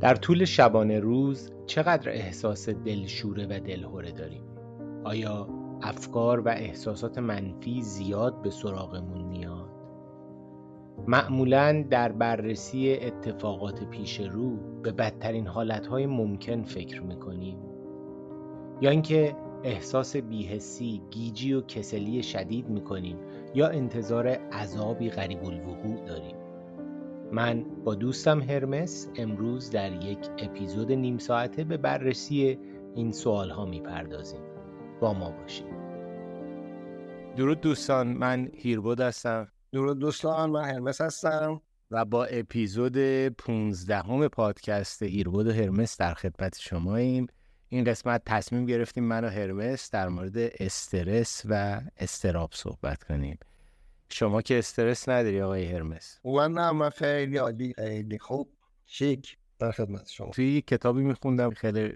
در طول شبانه روز چقدر احساس دلشوره و دلهوره داریم؟ آیا افکار و احساسات منفی زیاد به سراغمون میاد؟ معمولا در بررسی اتفاقات پیش رو به بدترین حالتهای ممکن فکر می‌کنیم یا اینکه احساس بیهسی، گیجی و کسلی شدید می‌کنیم یا انتظار عذابی غریب الوقوع داریم من با دوستم هرمس امروز در یک اپیزود نیم ساعته به بررسی این سوال ها می‌پردازیم. با ما باشید. درود دوستان من هیربود هستم. درود دوستان من هرمس هستم. و با اپیزود 15 همه پادکست هیربود و هرمس در خدمت شماییم. این قسمت تصمیم گرفتیم من و هرمس در مورد استرس و استراب صحبت کنیم. شما که استرس نداری آقای هرمس. من نه من خیلی عالی خیلی خوب. شیک. در خدمت شما. توی کتابی میخوندم خیلی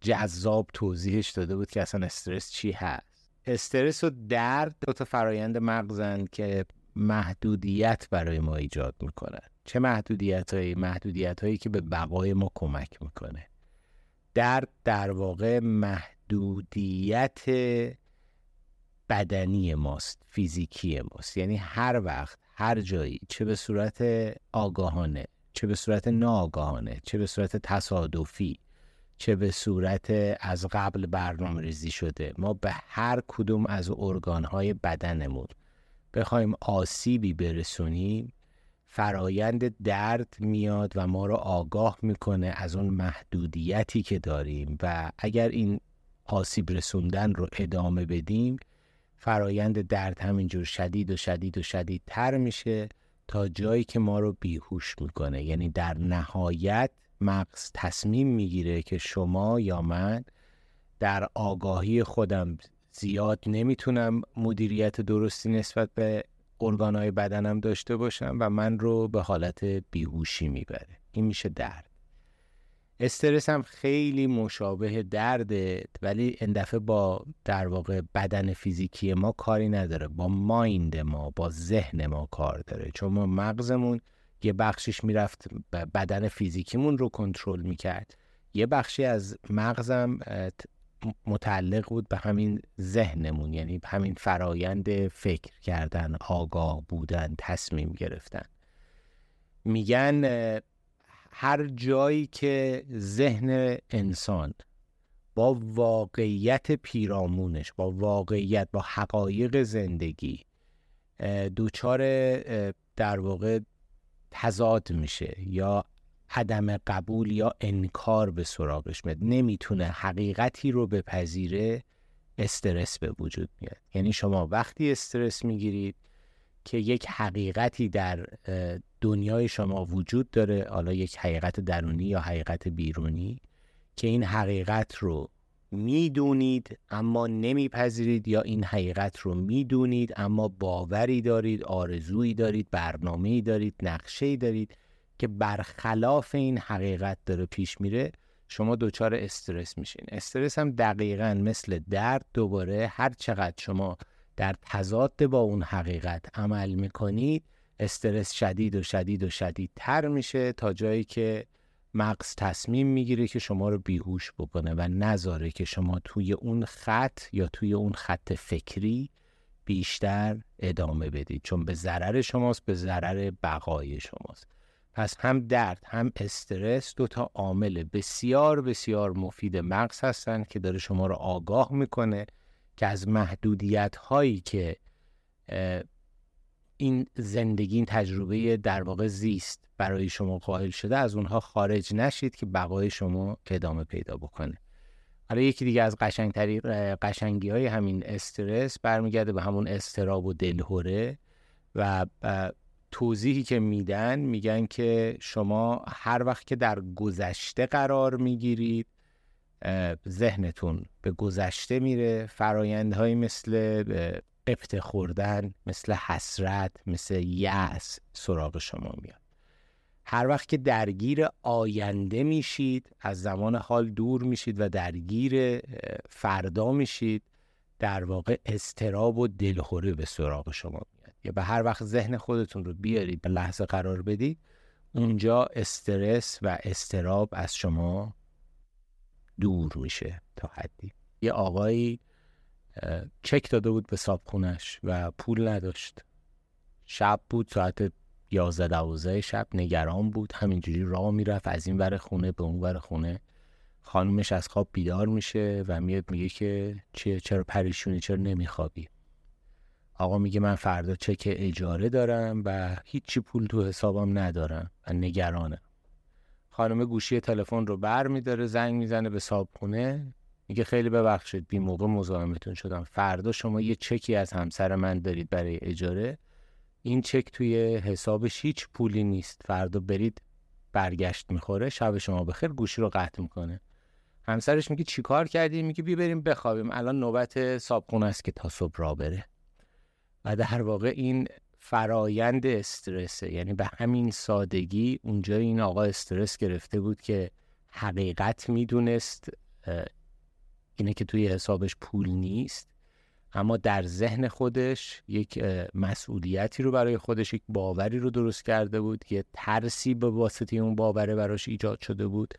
جذاب توضیحش داده بود که اصلا استرس چی هست. استرس و درد دو تا فرایند مغزند که محدودیت برای ما ایجاد می‌کنن. چه محدودیت هایی؟ محدودیت هایی که به بقای ما کمک می‌کنه. درد در واقع محدودیت بدنی ماست فیزیکی ماست. یعنی هر وقت هر جایی چه به صورت آگاهانه چه به صورت ناآگاهانه چه به صورت تصادفی چه به صورت از قبل برنامه ریزی شده ما به هر کدوم از ارگانهای بدنمون بخوایم آسیبی برسونیم فرایند درد میاد و ما رو آگاه می‌کنه از اون محدودیتی که داریم و اگر این آسیب رسوندن رو ادامه بدیم فرایند درد همینجور شدید و شدید و شدید تر میشه تا جایی که ما رو بیهوش می‌کنه. یعنی در نهایت مغز تصمیم می‌گیره که شما یا من در آگاهی خودم زیاد نمی‌تونم مدیریت درستی نسبت به ارگانهای بدنم داشته باشم و من رو به حالت بیهوشی می‌بره. این میشه درد. استرس هم خیلی مشابه درده ولی این دفعه با در واقع بدن فیزیکی ما کاری نداره. با مایند ما با ذهن ما کار داره. چون ما مغزمون یه بخشش می‌رفت بدن فیزیکیمون رو کنترل می‌کرد. یه بخشی از مغزم متعلق بود به همین ذهنمون یعنی همین فرایند فکر کردن آگاه بودن تصمیم گرفتن. میگن هر جایی که ذهن انسان با واقعیت پیرامونش با واقعیت با حقایق زندگی دوچار در واقع تضاد میشه یا عدم قبول یا انکار به سراغش میاد. نمی‌تونه حقیقتی رو بپذیره استرس به وجود میاد. یعنی شما وقتی استرس می‌گیرید که یک حقیقتی در دنیای شما وجود داره حالا یک حقیقت درونی یا حقیقت بیرونی که این حقیقت رو می‌دونید اما نمیپذیرید یا این حقیقت رو می‌دونید اما باوری دارید آرزویی دارید برنامه‌ای دارید نقشه‌ای دارید که برخلاف این حقیقت داره پیش میره شما دچار استرس میشین. استرس هم دقیقا مثل درد دوباره هر چقدر شما در تضاد با اون حقیقت عمل می‌کنید استرس شدید و شدید و شدید تر میشه تا جایی که مغز تصمیم می‌گیره که شما رو بیهوش بکنه و نذاره که شما توی اون خط یا توی اون خط فکری بیشتر ادامه بدید. چون به ضرر شماست به ضرر بقای شماست. پس هم درد هم استرس دو تا عامل بسیار بسیار مفید مغز هستن که داره شما رو آگاه می‌کنه که از محدودیت هایی که این زندگی این تجربه در واقع زیست برای شما قائل شده از اونها خارج نشید که بقای شما ادامه پیدا بکنه. حالا یکی دیگه از قشنگتری قشنگی های همین استرس برمیگرده به همون استراب و دلهوره و توضیحی که میدن میگن که شما هر وقت که در گذشته قرار می‌گیرید ذهنتون به گذشته میره فرایندهایی مثل قبط خوردن مثل حسرت مثل یأس سراغ شما میاد. هر وقت که درگیر آینده میشید از زمان حال دور میشید و درگیر فردا میشید در واقع استراب و دلخوری به سراغ شما میاد. یا به هر وقت ذهن خودتون رو بیارید به لحظه قرار بدید اونجا استرس و استراب از شما دور میشه تا حدی. یه آقایی چک داده بود به صابخونش و پول نداشت. شب بود ساعت یازده دوازده شب نگران بود. همینجوری راه می‌رفت از این ور خونه به اون ور خونه. خانومش از خواب بیدار میشه و میاد میگه که چیه چرا پریشونی چرا نمیخوابی؟ آقا میگه من فردا چک اجاره دارم و هیچی پول تو حسابم ندارم و نگرانم. خانم گوشی تلفن رو بر میداره زنگ می‌زنه به صابخونه. میگه خیلی ببخشید بی موقع مزاحمتون شدم. فردا شما یه چکی از همسر من دارید برای اجاره. این چک توی حسابش هیچ پولی نیست. فردا برید برگشت می‌خوره. شب شما بخیر. گوشی رو قطع می‌کنه. همسرش میگه چیکار کردی؟ میگه بی بریم بخوابیم. الان نوبت صابخونه است که تا صبح را بره. و در واقع این فرایند استرسه. یعنی به همین سادگی اونجا این آقا استرس گرفته بود که حقیقت می‌دونست اینه که توی حسابش پول نیست اما در ذهن خودش یک مسئولیتی رو برای خودش یک باوری رو درست کرده بود که ترسی به واسطه اون باوره براش ایجاد شده بود.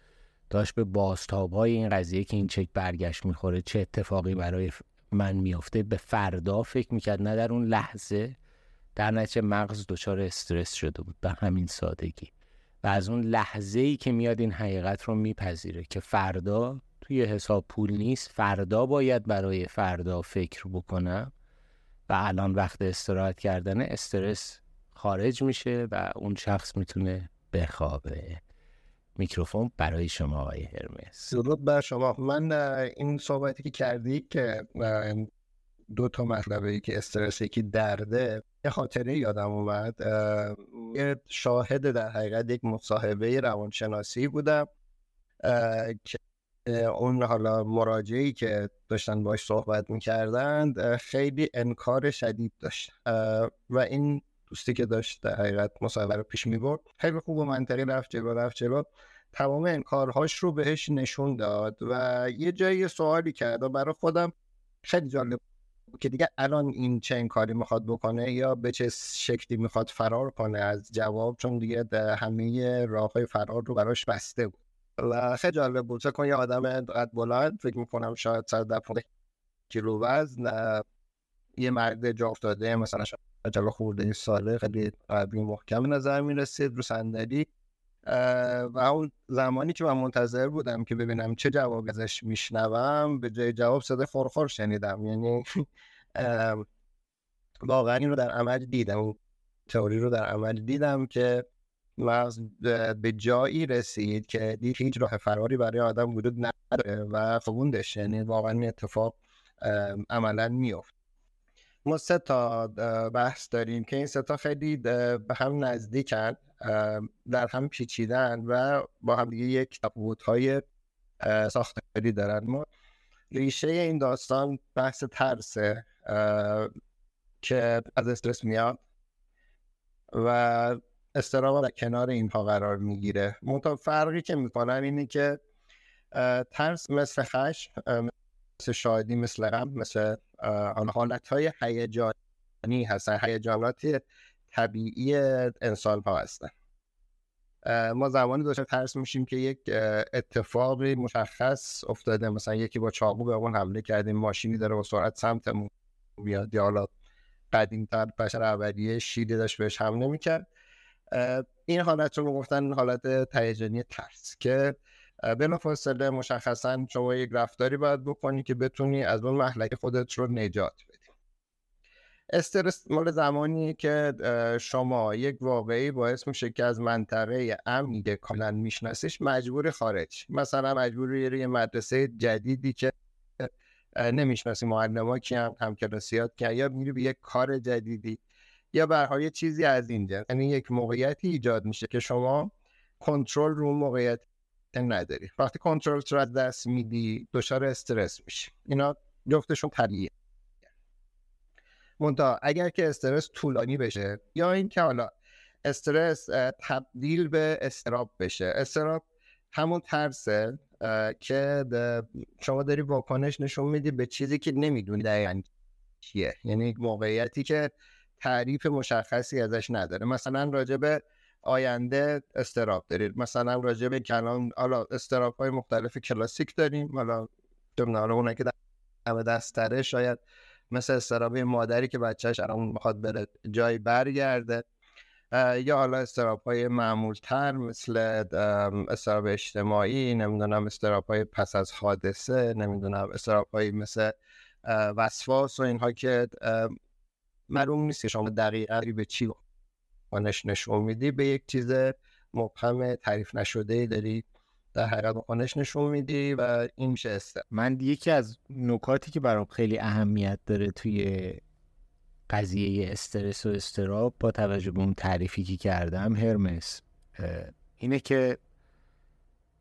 داشت به باستاب های این قضیه که این چک برگشت می‌خوره چه اتفاقی برای من میافته به فردا فکر می‌کرد نه در اون لحظه در نتیجه مغز دچار استرس شده بود به همین سادگی. و از اون لحظه ای که میاد این حقیقت رو میپذیره که فردا توی حساب پول نیست فردا باید برای فردا فکر بکنم و الان وقت استراحت کردن استرس خارج میشه و اون شخص می‌تونه بخوابه. میکروفون برای شما آقای هرمس. درود بر شما. من این صحبتی که کردی که دو تا مطلبه ای که استرس یکی درده. یه خاطره یادم اومد. یه شاهد در حقیقت یک مصاحبه روانشناسی بودم که اون حالا مراجعی که داشتن باش صحبت می‌کردند خیلی انکار شدید داشت. و این دوستی که داشت در حقیقت مصاحبه رو پیش می‌برد خیلی خوب و منطقی رفت جلو رفت جلو. تمام انکارهاش رو بهش نشون داد و یه جایی سوالی کرد و برای خودم خیلی جالب که دیگه الان این چه انکاری می‌خواد بکنه یا به چه شکلی می‌خواد فرار کنه از جواب چون دیگه همه راه های فرار رو براش بسته بود. و خیلی جالب بود. کن یه آدم قد بلند فکر می‌کنم شاید ده کیلو وزن یه مرد جا افتاده مثلا شاید خورده ساله خیلی قوی محکم نظر می‌رسید رو صندلی. و اون زمانی که من منتظر بودم که ببینم چه جواب ازش میشنوم به جای جواب صدای خورخور شنیدم. یعنی واقعا این رو در عمل دیدم. اون تئوری رو در عمل دیدم که مغز به جایی رسید که دید هیچ راه فراری برای آدم وجود نداره و فوندش یعنی واقعا این اتفاق عملا میفت ما سه تا بحث داریم که این سه تا خیلی به هم نزدیکن در هم پیچیدن و با هم دیگه یک تفاوت های ساختاری دارن. ما ریشه این داستان بحث ترسه که از استرس میاد و استرام در کنار اینها قرار می‌گیره. منتها فرقی که می‌کنن اینه که ترس مثل خشم مثل شادی مثل غم مثل آن حالت های هیجانی هستن. هیجانات طبیعی انسان ها هستن ما زمانی داشته ترس میشیم که یک اتفاقی مشخص افتاده. مثلا یکی با چاقو به اون حمله کردیم ماشینی داره با سرعت سمتمون میاد. یا حالا قدیمتر بشر اولیه شیلی داشت بهش حمله می‌کرد. این حالت رو گفتن حالت تهیجانی ترس که فاصله مشخصا شما یک رفتاری باید بکنی که بتونی از اون محلک خودت رو نجات بدی. استرس مال زمانی که شما یک واقعی باعث میشه که از منطقه امنی که کاملا میشناسیش مجبور خارج. مثلا مجبور یه مدرسه جدیدی که نمی‌شناسی معلم ها کی هم همکلاسیات که یا میری به یک کار جدیدی. یا به چیزی از اینجا. یعنی یک موقعیتی ایجاد میشه که شما کنترل رو موقعیت نداری. وقتی کنترل رو از دست میدی دچار استرس میشه اینا جفتشون طبیعیه. منتها اگر که استرس طولانی بشه یا اینکه حالا استرس تبدیل به استراب بشه. استراب همون ترسه که شما داری واکنش نشون میدی به چیزی که نمی‌دونی دقیقا چیه یعنی موقعیتی که تعریف مشخصی ازش نداره. مثلا به آینده استراب دارید. مثلا راجع به کلام حالا استراب های مختلف کلاسیک داریم. حالا اونایی که در دستره شاید مثل استراب مادری که بچهش الان می‌خواد بره جای برگرده یا حالا استراب های معمول تر مثل استراب اجتماعی نمی‌دونم استراب های پس از حادثه نمی‌دونم استراب های مثل وسواس و اینها که معلوم نیست شما دقیقا به چی خانش نشون میدی. به یک چیز مبهم تعریف نشده داری. در حقیقت خانش نشون میدی و این میشه من یکی از نکاتی که برام خیلی اهمیت داره توی قضیه استرس و استراب با توجه به اون تعریفی که کردم هرمس اینه که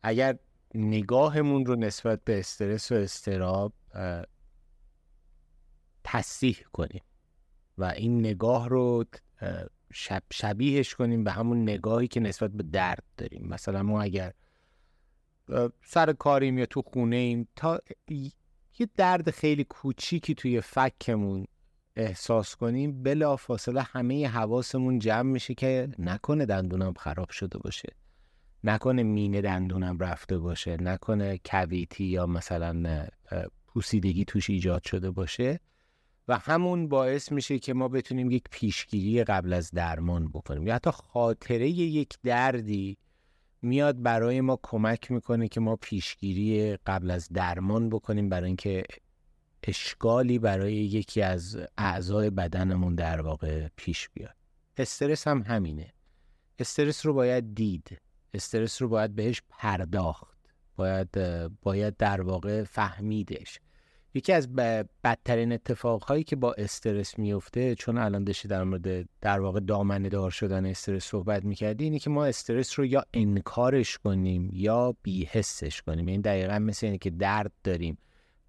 اگر نگاهمون رو نسبت به استرس و استراب تصیح کنیم. و این نگاه رو شب شبیهش کنیم به همون نگاهی که نسبت به درد داریم. مثلا ما اگر سر کاریم یا تو خونه ایم تا یه درد خیلی کوچیکی توی فکمون احساس کنیم بلا فاصله همه حواسمون جمع میشه که نکنه دندونم خراب شده باشه. نکنه مینه دندونم رفته باشه. نکنه کویتی یا مثلا پوسیدگی توش ایجاد شده باشه. و همون باعث میشه که ما بتونیم یک پیشگیری قبل از درمان بکنیم. یا حتی خاطره یک دردی میاد برای ما کمک می‌کنه که ما پیشگیری قبل از درمان بکنیم برای اینکه اشکالی برای یکی از اعضای بدنمون در واقع پیش بیاد. استرس هم همینه. استرس رو باید دید. استرس رو باید بهش پرداخت. باید باید در واقع فهمیدش. یکی از بدترین اتفاقهایی که با استرس میفته چون الان داشتی در مورد در واقع دامنه دار شدن استرس صحبت می‌کردی اینه که ما استرس رو یا انکارش کنیم یا بیحسش کنیم. این یعنی دقیقا مثل اینه که درد داریم.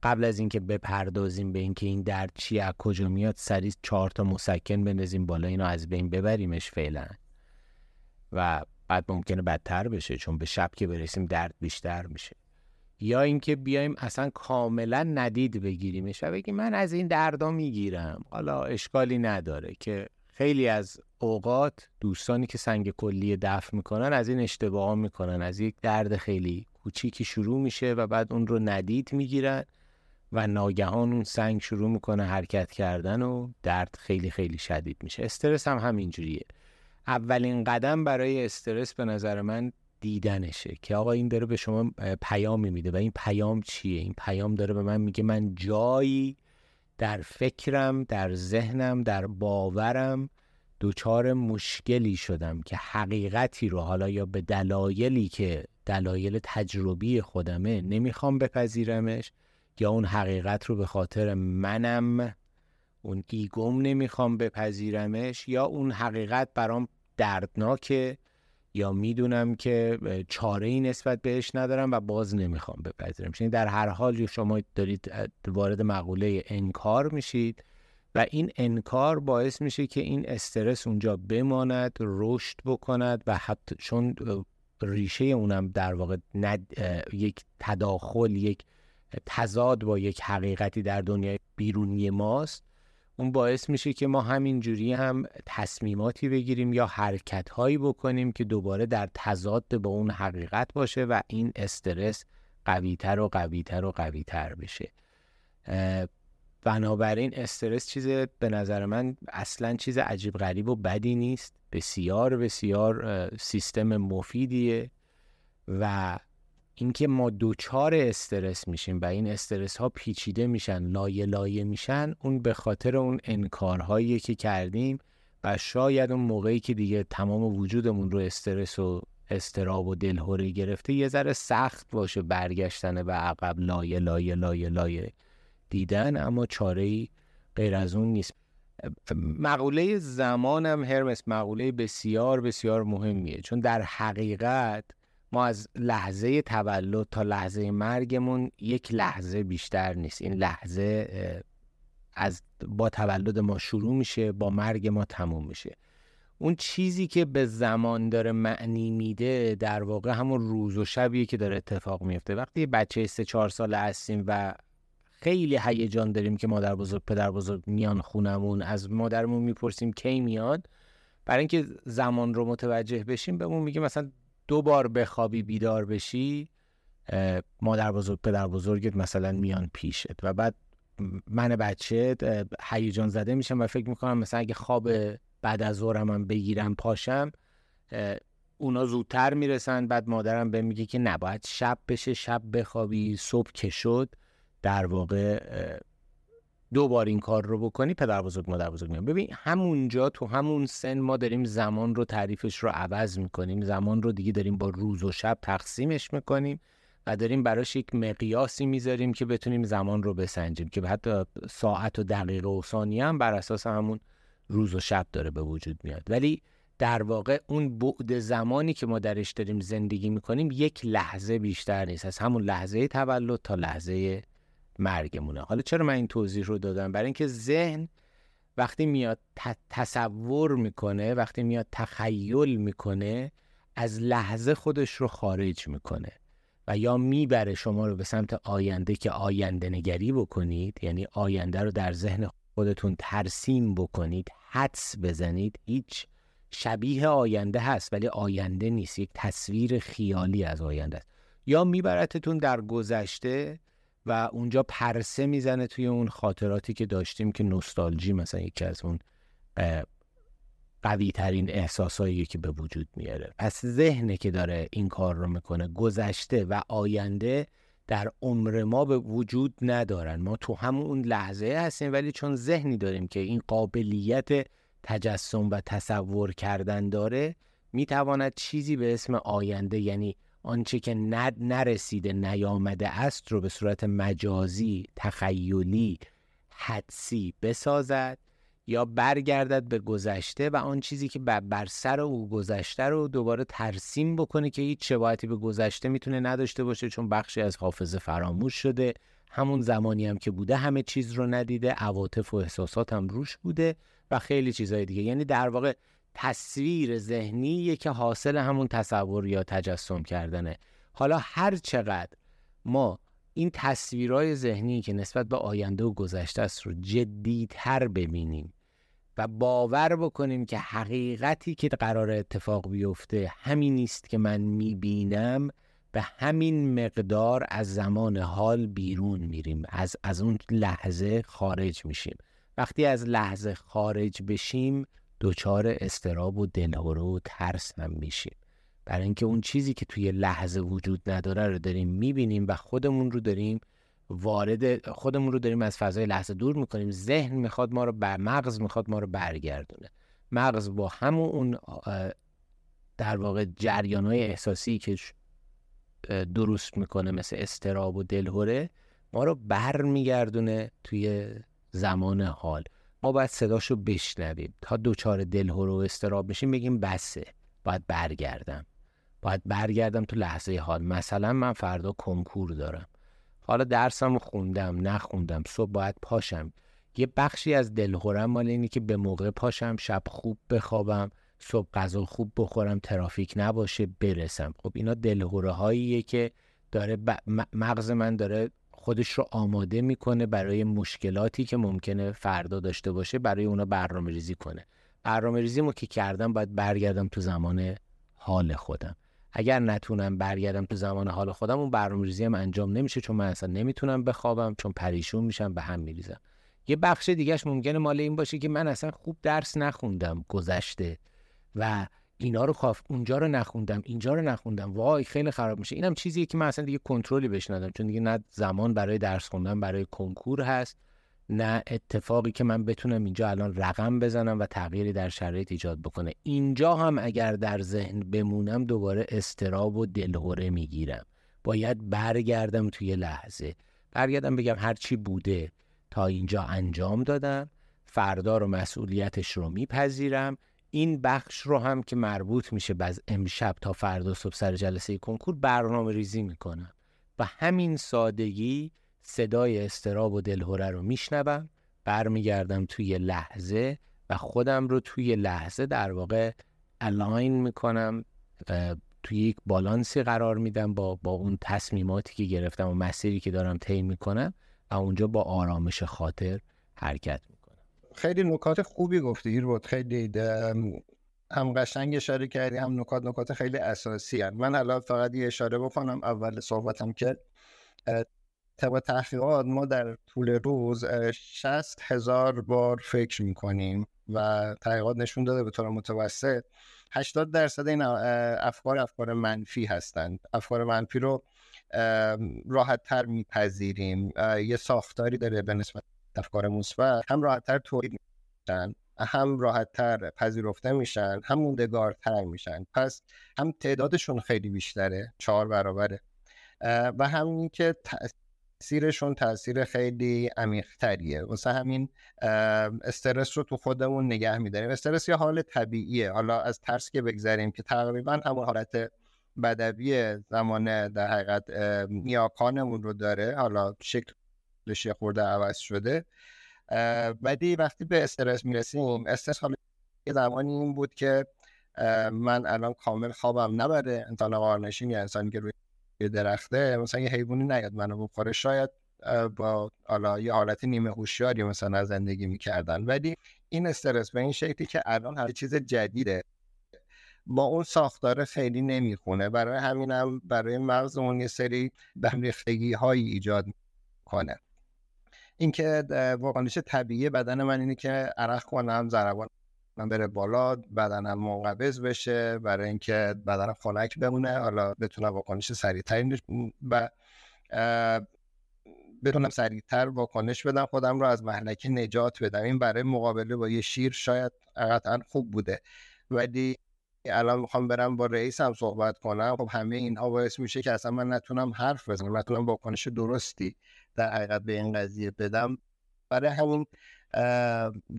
قبل از اینکه بپردازیم به اینکه این درد چی از کجا میاد سریع چهار تا مسکن بندازیم بالا اینو از بین ببریمش فعلا. و بعد ممکنه بدتر بشه چون به شب که برسیم درد بیشتر میشه. یا اینکه بیایم اصلا کاملا ندید بگیریمش و بگیم من از این دردا می‌گیرم. حالا اشکالی نداره که خیلی از اوقات دوستانی که سنگ کلی دفع می‌کنن از این اشتباه می‌کنن. از یک درد خیلی کوچیکی شروع میشه و بعد اون رو ندید می‌گیرن و ناگهان اون سنگ شروع می‌کنه حرکت کردن و درد خیلی خیلی شدید میشه. استرس هم همینجوریه. اولین قدم برای استرس به نظر من دیدنشه که آقا این داره به شما پیامی میده و این پیام چیه؟ این پیام داره به من میگه من جایی در فکرم در ذهنم در باورم دوچار مشکلی شدم که حقیقتی رو حالا یا به دلایلی که دلایل تجربی خودمه نمی‌خوام بپذیرمش یا اون حقیقت رو به خاطر منم اون ایگوم نمی‌خوام بپذیرمش یا اون حقیقت برام دردناکه. یا می‌دونم که چاره ای نسبت بهش ندارم و باز نمی‌خوام بپذیرم. یعنی در هر حال شما دارید وارد مقوله انکار میشید و این انکار باعث میشه که این استرس اونجا بماند رشد بکند و حتی چون ریشه اونم در واقع ند... یک تداخل یک تضاد با یک حقیقتی در دنیای بیرونی ماست. اون باعث میشه که ما همینجوری هم تصمیماتی بگیریم یا حرکت هایی بکنیم که دوباره در تضاد با اون حقیقت باشه و این استرس قویتر و قویتر و قویتر بشه. بنابراین استرس چیز به نظر من اصلا چیز عجیب غریب و بدی نیست. بسیار بسیار سیستم مفیدیه و اینکه ما دوچار استرس میشیم و این استرس ها پیچیده میشن لایه لایه میشن اون به خاطر اون انکارهایی که کردیم و شاید اون موقعی که دیگه تمام وجودمون رو استرس و استراب و دلهوری گرفته یه ذره سخت باشه برگشتن به عقب لایه لایه لایه لایه دیدن اما چاره ای غیر از اون نیست. مقوله زمانم هرمس مقوله بسیار بسیار مهمیه چون در حقیقت ما از لحظه تولد تا لحظه مرگمون یک لحظه بیشتر نیست. این لحظه از با تولد ما شروع میشه با مرگ ما تموم میشه. اون چیزی که به زمان داره معنی میده در واقع همون روز و شبیه که داره اتفاق میفته. وقتی بچه سه چهار ساله هستیم و خیلی هیجان داریم که مادر بزرگ پدر بزرگ میان خونمون از مادرمون می‌پرسیم کی میاد برای اینکه زمان رو متوجه بشیم بهمون میگه مثلا دو بار بخوابی بیدار بشی مادر بزرگ پدر بزرگت مثلا میان پیشت و بعد من بچه هیجان زده میشم و فکر می‌کنم مثلا اگه خواب بعد از ظهرم هم بگیرم پاشم اونا زودتر می‌رسن بعد مادرم به میگه که نباید شب بشه شب بخوابی صبح که شد در واقع دو بار این کار رو بکنی پدر بزرگ مادر بزرگ میان ببین همونجا تو همون سن ما داریم زمان رو تعریفش رو عوض می‌کنیم. زمان رو دیگه داریم با روز و شب تقسیمش می‌کنیم و داریم براش یک مقیاسی می‌ذاریم که بتونیم زمان رو بسنجیم که حتی ساعت و دقیقه و ثانیه هم بر اساس همون روز و شب داره به وجود میاد. ولی در واقع اون بعد زمانی که ما درش داریم زندگی می‌کنیم یک لحظه بیشتر نیست. از همون لحظه تولد تا لحظه مرگمونه. حالا چرا من این توضیح رو دادم؟ برای اینکه ذهن وقتی میاد تصور می‌کنه وقتی میاد تخیل می‌کنه از لحظه خودش رو خارج می‌کنه و یا می‌بره شما رو به سمت آینده که آینده نگری بکنید یعنی آینده رو در ذهن خودتون ترسیم بکنید حدس بزنید. هیچ شبیه آینده هست ولی آینده نیست. یک تصویر خیالی از آینده است. یا میبرتتون در گذشته و اونجا پرسه می‌زنه توی اون خاطراتی که داشتیم که نوستالژی مثلا یکی از اون قوی ترین احساسایی که به وجود میاره. پس ذهنه که داره این کار رو می‌کنه. گذشته و آینده در عمر ما به وجود ندارن. ما تو همون لحظه هستیم ولی چون ذهنی داریم که این قابلیت تجسم و تصور کردن داره می‌تواند چیزی به اسم آینده یعنی آنچه که ند نرسیده نیامده است رو به صورت مجازی تخیلی حدسی بسازد یا برگردد به گذشته و آن چیزی که بر سر او گذشته رو دوباره ترسیم بکنه که هیچ شباهتی به گذشته می‌تونه نداشته باشه چون بخشی از حافظه فراموش شده. همون زمانی هم که بوده همه چیز رو ندیده عواطف و احساسات هم روش بوده و خیلی چیزهای دیگه. یعنی در واقع تصویر ذهنی که حاصل همون تصور یا تجسم کردنه. حالا هر چقدر ما این تصویرهای ذهنی که نسبت به آینده و گذشته است رو جدیتر ببینیم و باور بکنیم که حقیقتی که قرار اتفاق بیفته همین نیست که من می‌بینم به همین مقدار از زمان حال بیرون میریم. از, از اون لحظه خارج میشیم. وقتی از لحظه خارج بشیم دچار استراب و دلهوره و ترس هم میشیم. برای اینکه اون چیزی که توی لحظه وجود نداره رو داریم می‌بینیم و خودمون رو داریم وارد خودمون رو داریم از فضای لحظه دور می‌کنیم ذهن می‌خواد ما رو بر مغز می‌خواد ما رو برگردونه. مغز با همون اون در واقع جریان های احساسی که درست می‌کنه مثل استراب و دلهوره ما رو برمیگردونه توی زمان حال. ما باید صداشو بشنویم. تا دوچار دلهوره و استراب بشیم بگیم بسه. باید برگردم. باید برگردم تو لحظه حال. مثلا من فردا کنکور دارم. حالا درسم خوندم نخوندم صبح باید پاشم. یه بخشی از دلهورم مال اینه که به موقع پاشم شب خوب بخوابم صبح غذا خوب بخورم ترافیک نباشه برسم. خب اینا دلهوره هاییه که داره مغز من داره خودش رو آماده می‌کنه برای مشکلاتی که ممکنه فردا داشته باشه برای اونا برنامه ریزی کنه. برنامه ریزی که کردم باید برگردم تو زمان حال خودم. اگر نتونم برگردم تو زمان حال خودم اون برنامه ریزی هم انجام نمیشه چون من اصلا نمی‌تونم بخوابم چون پریشون میشم به هم میریزم. یه بخش دیگهش ممکنه مال این باشه که من اصلا خوب درس نخوندم گذشته و اینا رو خواف اونجا رو نخوندم اینجا رو نخوندم. وای خیلی خراب میشه. اینم چیزیه که من اصلا دیگه کنترلی بهش ندارم. چون دیگه نه زمان برای درس خوندن برای کنکور هست نه اتفاقی که من بتونم اینجا الان رقم بزنم و تغییری در شرایط ایجاد بکنه. اینجا هم اگر در ذهن بمونم دوباره استراب و دلهوره می‌گیرم. باید برگردم توی لحظه. برگردم بگم هر چی بوده تا اینجا انجام دادم فردا رو مسئولیتش رو میپذیرم. این بخش رو هم که مربوط میشه باز امشب تا فردا صبح سر جلسه کنکور برنامه ریزی می‌کنم. و همین سادگی صدای استراب و دلهوره رو میشنوم برمیگردم توی لحظه و خودم رو توی لحظه در واقع الاین می‌کنم توی یک بالانسی قرار میدم با, با اون تصمیماتی که گرفتم و مسیری که دارم طی می‌کنم و اونجا با آرامش خاطر حرکت خیلی نکات خوبی گفتی بود خیلی هم قشنگ اشاره کردی هم نکات نکات خیلی اساسی هم. من حالا فقط یه اشاره بکنم اول صحبتم که طبق تحقیقات ما در طول روز 60 هزار بار فکر می‌کنیم و تحقیقات نشون داده به طور متوسط 80 درصد این افکار افکار منفی هستند افکار منفی رو راحت تر میپذیریم یه ساختاری داره به نسبت افکار مثبت هم راحت تر تولید میشن هم راحت تر پذیرفته میشن هم موندگارتر میشن. پس هم تعدادشون خیلی بیشتره چهار برابره. و همین که تاثیرشون تاثیر خیلی عمیقتریه. واسه همین استرس رو تو خودمون نگه میداریم. استرس یه حال طبیعیه. حالا از ترس که بگذاریم که تقریبا همون حالت بدوی زمان در حقیقت نیاکانمون رو داره. حالا شکلش خورده عوض شده. ولی وقتی به استرس می‌رسیم استرس حالا یه زمانی این بود که من الان کامل خوابم نبره انسان قارنشین یا انسانی که روی درخته مثلا یه حیوانی نیاد منو بخوره. شاید با حالا یه حالت نیمه هوشیاری مثلا زندگی می‌کردن. ولی این استرس به این شکلی که الان هر چیز جدیده با اون ساختار خیلی نمی‌خونه. برای همینم برای مغزمون یه سری بهریختگی هایی ایجاد کنه اینکه واکنش طبیعی بدن من اینه که عرق کنم ضربان من بره بالا بدنم منقبض بشه برای اینکه بدنم خنک بمونه. حالا بتونم واکنش سریعتری و بتونم سریعتر واکنش بدم خودم رو از محلکه نجات بدم. این برای مقابله با یه شیر شاید قطعا خوب بوده. ولی الان می‌خوام برم با رئیسم صحبت کنم. خب همه اینها باعث میشه که اصلا من نتونم حرف بزنم نتونم واکنش درستی در حقیقت به این قضیه بدم. برای همون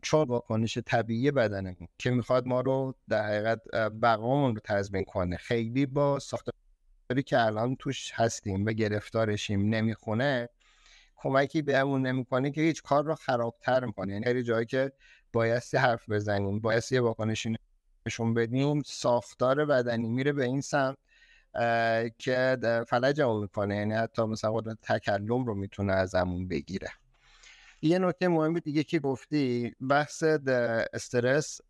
چون واکنش طبیعی بدنمون که می‌خواد ما رو در حقیقت بقامون رو تضمین کنه. خیلی با ساختاری که الان توش هستیم و گرفتارشیم نمی‌خونه کمکی بهمون نمی‌کنه که هیچ کار رو خرابتر می‌کنه. یعنی جایی که بایستی حرف بزنیم بایستی واکنشی نشون بدیم ساختار بدنی میره به این سمت. که فلجمون می‌کنه. یعنی حتی مثلا تکلم رو می‌تونه ازمون بگیره. یه نکته مهمی دیگه که گفتی بحث استرس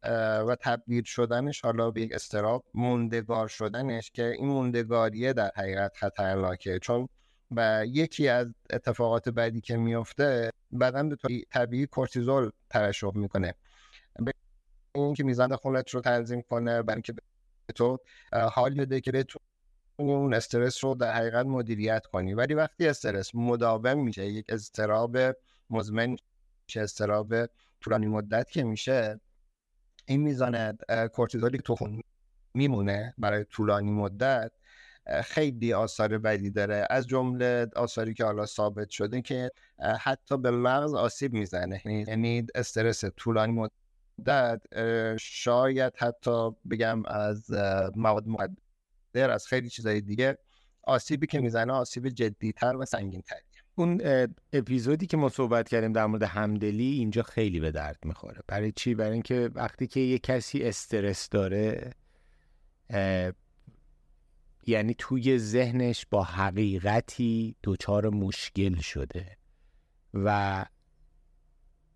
و تبدیل شدنش حالا به یک استراب موندگار شدنش که این موندگاریه در حقیقت خطرناکه. چون و یکی از اتفاقات بعدی که میفته بدن به طبیعی کورتیزول ترشح می‌کنه. این که میزان خونت رو تنظیم کنه برای اینکه به تو حال بده که بتونی اون استرس رو در حقیقت مدیریت کنی. ولی وقتی استرس مداوم میشه یک استراب مزمن میشه استراب طولانی مدت که میشه این میزان کورتیزولی که تو خون میمونه برای طولانی مدت خیلی آثار بدی داره. از جمله آثاری که حالا ثابت شده که حتی به مغز آسیب می‌زنه. یعنی استرس طولانی مدت شاید حتی بگم از مواد مخدر از خیلی چیزای دیگه آسیبی که می‌زنه آسیب جدیتر و سنگینتر. اون اپیزودی که ما صحبت کردیم در مورد همدلی اینجا خیلی به درد می‌خوره. برای چی؟ برای اینکه وقتی که یه کسی استرس داره یعنی توی ذهنش با حقیقتی دچار مشکل شده و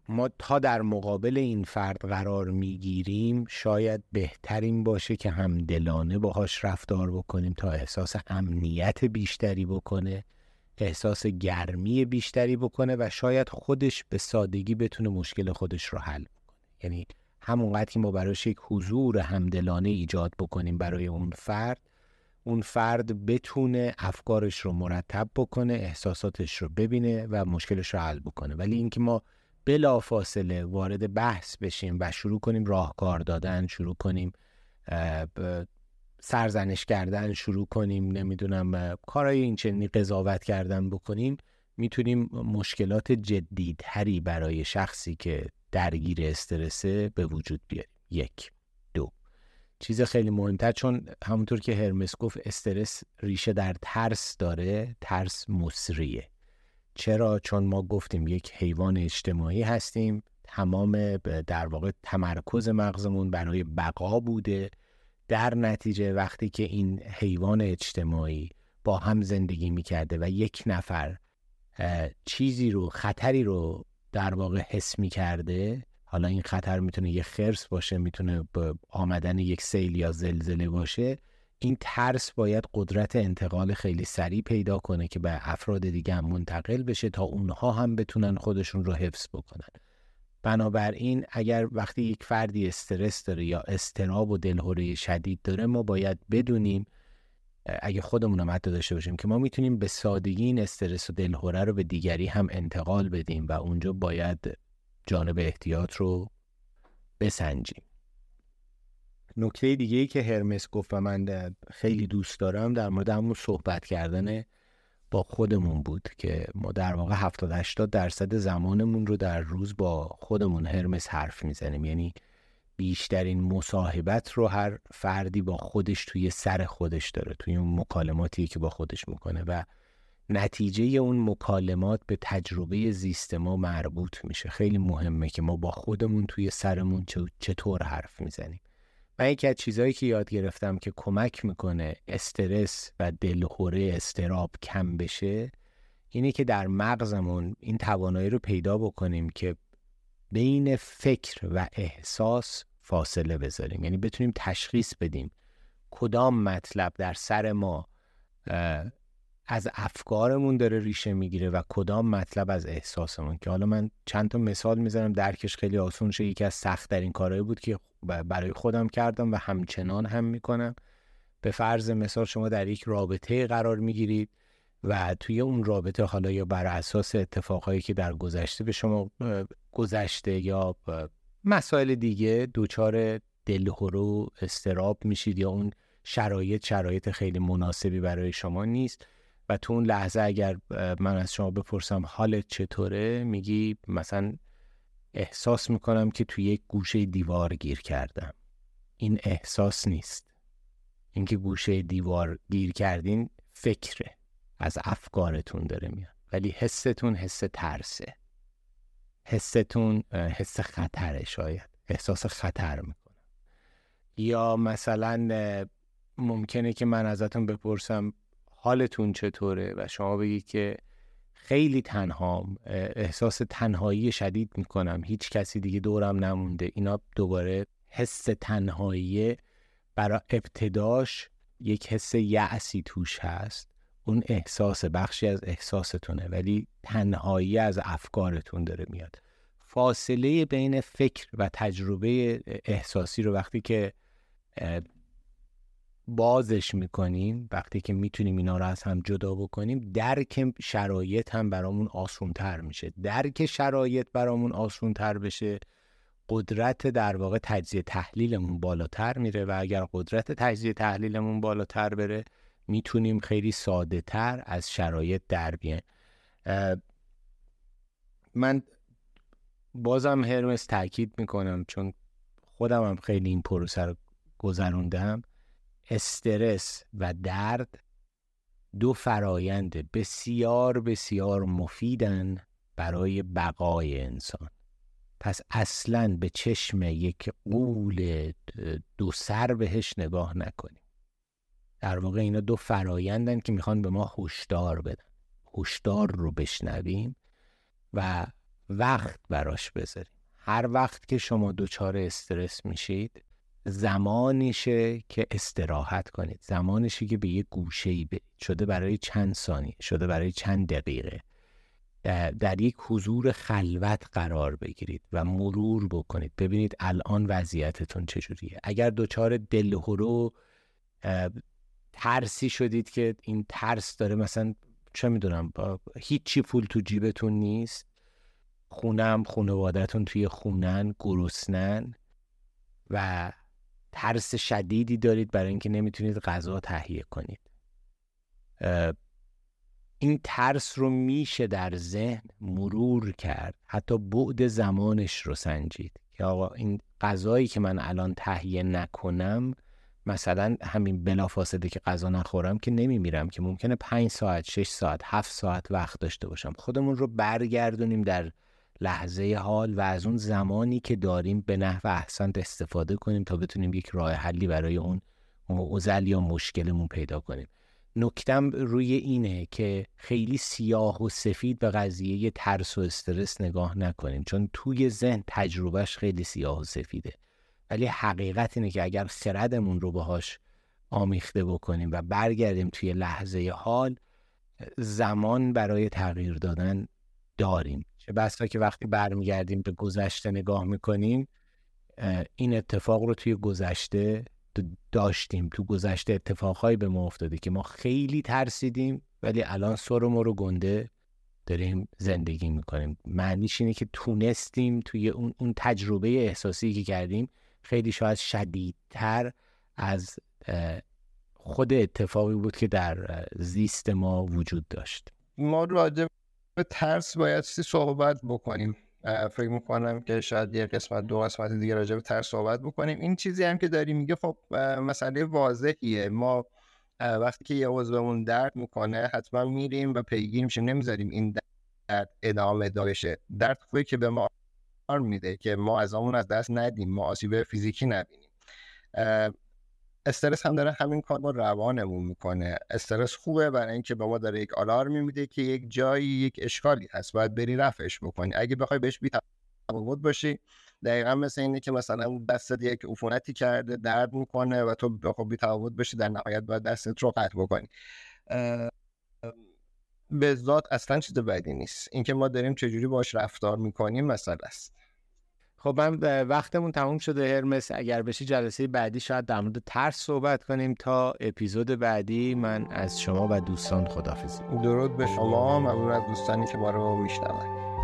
ما تا در مقابل این فرد قرار می‌گیریم شاید بهترین باشه که همدلانه باهاش رفتار بکنیم تا احساس امنیت بیشتری بکنه احساس گرمی بیشتری بکنه و شاید خودش به سادگی بتونه مشکل خودش رو حل بکنه. یعنی همونقدر که ما براش یک حضور همدلانه ایجاد بکنیم برای اون فرد اون فرد بتونه افکارش رو مرتب بکنه احساساتش رو ببینه و مشکلش رو حل بکنه. ولی اینکه ما بلا فاصله وارد بحث بشیم و شروع کنیم راهکار دادن شروع کنیم سرزنش کردن شروع کنیم نمی‌دونم کارهای این چنینی قضاوت کردن بکنیم می‌تونیم مشکلات جدیدتری برای شخصی که درگیر استرسه به وجود بیاریم. یک دو. چیز خیلی مهمتر چون همونطور که هرمس گفت استرس ریشه در ترس داره ترس مصریه چرا؟ چون ما گفتیم یک حیوان اجتماعی هستیم. تمام در واقع تمرکز مغزمون برای بقا بوده. در نتیجه وقتی که این حیوان اجتماعی با هم زندگی می‌کرده و یک نفر چیزی رو خطری رو در واقع حس می‌کرده حالا این خطر می‌تونه یه خرس باشه می‌تونه آمدن یک سیل یا زلزله باشه این ترس باید قدرت انتقال خیلی سریع پیدا کنه که به افراد دیگه هم منتقل بشه تا اونها هم بتونن خودشون رو حفظ بکنن. بنابراین اگر وقتی یک فردی استرس داره یا استراب و دلهوره شدید داره ما باید بدونیم اگه خودمون هم حتی داشته باشیم که ما می‌تونیم به سادگی این استرس و دلهوره رو به دیگری هم انتقال بدیم و اونجا باید جانب احتیاط رو بسنجیم. نکته دیگه ای که هرمس گفت و من خیلی دوست دارم در مورد همون صحبت کردن با خودمون بود که ما در واقع 70 80 درصد زمانمون رو در روز با خودمون هرمس حرف می‌زنیم. یعنی بیشترین مصاحبت رو هر فردی با خودش توی سر خودش داره توی اون مکالماتی که با خودش می‌کنه و نتیجه اون مکالمات به تجربه زیست ما مربوط میشه. خیلی مهمه که ما با خودمون توی سرمون چطور حرف می‌زنیم. من یکی از چیزهایی که یاد گرفتم که کمک می‌کنه استرس و دلخوره استراب کم بشه اینه که در مغزمون این توانایی رو پیدا بکنیم که بین فکر و احساس فاصله بذاریم. یعنی بتونیم تشخیص بدیم کدام مطلب در سر ما از افکارمون داره ریشه می‌گیره و کدام مطلب از احساسمون که حالا من چند تا مثال می‌زنم درکش خیلی آسون شه. یکی از سخت این کارهایی بود که برای خودم کردم و همچنان هم می‌کنم. به فرض مثال شما در یک رابطه قرار می‌گیرید و توی اون رابطه حالا یا بر اساس اتفاقهایی که در گذشته به شما گذشته یا مسائل دیگه دوچار دلهرو استراب میشید یا اون شرایط شرایط خیلی مناسبی برای شما نیست. و تو اون لحظه اگر من از شما بپرسم حالت چطوره میگی مثلا احساس می‌کنم که توی یک گوشه دیوار گیر کردم. این احساس نیست. اینکه گوشه دیوار گیر کردین فکره. از افکارتون داره میاد. ولی حستون حس ترسه. حستون حس خطره شاید. احساس خطر می‌کنم یا مثلا ممکنه که من ازتون بپرسم حالتون چطوره و شما بگید که خیلی تنهام احساس تنهایی شدید می‌کنم. هیچ کسی دیگه دورم نمونده. اینا دوباره حس تنهایی برای ابتداش یک حس یعسی توش هست. اون احساس بخشی از احساستونه ولی تنهایی از افکارتون داره میاد. فاصله بین فکر و تجربه احساسی رو وقتی که بازش می‌کنیم وقتی که می‌تونیم اینا رو از هم جدا بکنیم درک شرایط هم برامون آسون تر میشه. درک شرایط برامون آسون تر بشه قدرت در واقع تجزیه تحلیلمون بالاتر میره و اگر قدرت تجزیه تحلیلمون بالاتر بره می‌تونیم خیلی ساده تر از شرایط در بیایم. من بازم هرمس تاکید می‌کنم چون خودم هم خیلی این پروسه رو گذروندم. استرس و درد دو فرایند بسیار بسیار مفیدن برای بقای انسان. پس اصلا به چشم یک قول دو سر بهش نگاه نکنیم. در واقع اینا دو فرایندن که می‌خوان به ما هشدار بدن. هشدار رو بشنویم و وقت براش بذاریم. هر وقت که شما دچار استرس میشید زمانیشه که استراحت کنید. زمانیشه که به یه گوشه ای شده برای چند ثانیه شده برای چند دقیقه. در یک حضور خلوت قرار بگیرید و مرور بکنید. ببینید الان وضعیتتون چجوریه. اگر دچار دلهرو ترسی شدید که این ترس داره مثلا چه می‌دونم هیچی پول تو جیبتون نیست خونم خانوادهتون توی خونن گرسنن و ترس شدیدی دارید برای اینکه نمی‌تونید غذا تهیه کنید. این ترس رو میشه در ذهن مرور کرد. حتی بعد زمانش رو سنجید که آقا این غذایی که من الان تهیه نکنم مثلا همین بلافاصله که غذا نخورم که نمیمیرم که ممکنه پنج ساعت شش ساعت هفت ساعت وقت داشته باشم. خودمون رو برگردونیم در لحظه حال و از اون زمانی که داریم به نحو احسنت استفاده کنیم تا بتونیم یک راه حلی برای اون معضل یا مشکلمون پیدا کنیم. نکتم روی اینه که خیلی سیاه و سفید به قضیه ترس و استرس نگاه نکنیم چون توی ذهن تجربهش خیلی سیاه و سفیده. ولی حقیقت اینه که اگر خردمون رو باهاش آمیخته بکنیم و برگردیم توی لحظه حال زمان برای تغییر دادن داریم. چه بسا که وقتی برمیگردیم به گذشته نگاه می‌کنیم این اتفاق رو توی گذشته داشتیم. تو گذشته اتفاقهایی به ما افتاده که ما خیلی ترسیدیم ولی الان سر ما رو گنده داریم زندگی می‌کنیم. معنیش اینه که تونستیم توی اون, اون تجربه احساسی که کردیم خیلی شاید شدیدتر از خود اتفاقی بود که در زیست ما وجود داشت. ما راجع به ترس باید صحبت بکنیم. فکر می‌کنم که شاید یه قسمت دو قسمت دیگه راجع به ترس صحبت بکنیم. این چیزی هم که داری میگه خب مسئله واضحیه. ما وقتی که یه عضومون درد می‌کنه حتما میریم و پیگیر میشیم. نمی‌ذاریم این درد ادامه داشته درد خوبه که به ما میده که ما از آمون از دست ندیم. ما آسیب فیزیکی نبینیم. استرس هم داره همین کار با روانمون می‌کنه. استرس خوبه برای اینکه به ما داره یک آلارمی میده که یک جایی یک اشکالی هست. باید بری رفعش بکنی. اگه بخوای بهش بی تفاوت باشی دقیقا مثل اینه که مثلا دستت یک عفونتی کرده درد می‌کنه و تو بخوای بی تفاوت باشی در نهایت باید دستت رو قطع بکنی. به ذات اصلا چیز بدی نیست. اینکه ما داریم چجوری باش رفتار می‌کنیم مثلا است. خب من وقتمون تموم شده هرمس. اگر بشه جلسه بعدی شاید در مورد ترس صحبت کنیم تا اپیزود بعدی. من از شما و دوستان خدافزی درود به شما ممنون از دوستانی که ما رو میشنون.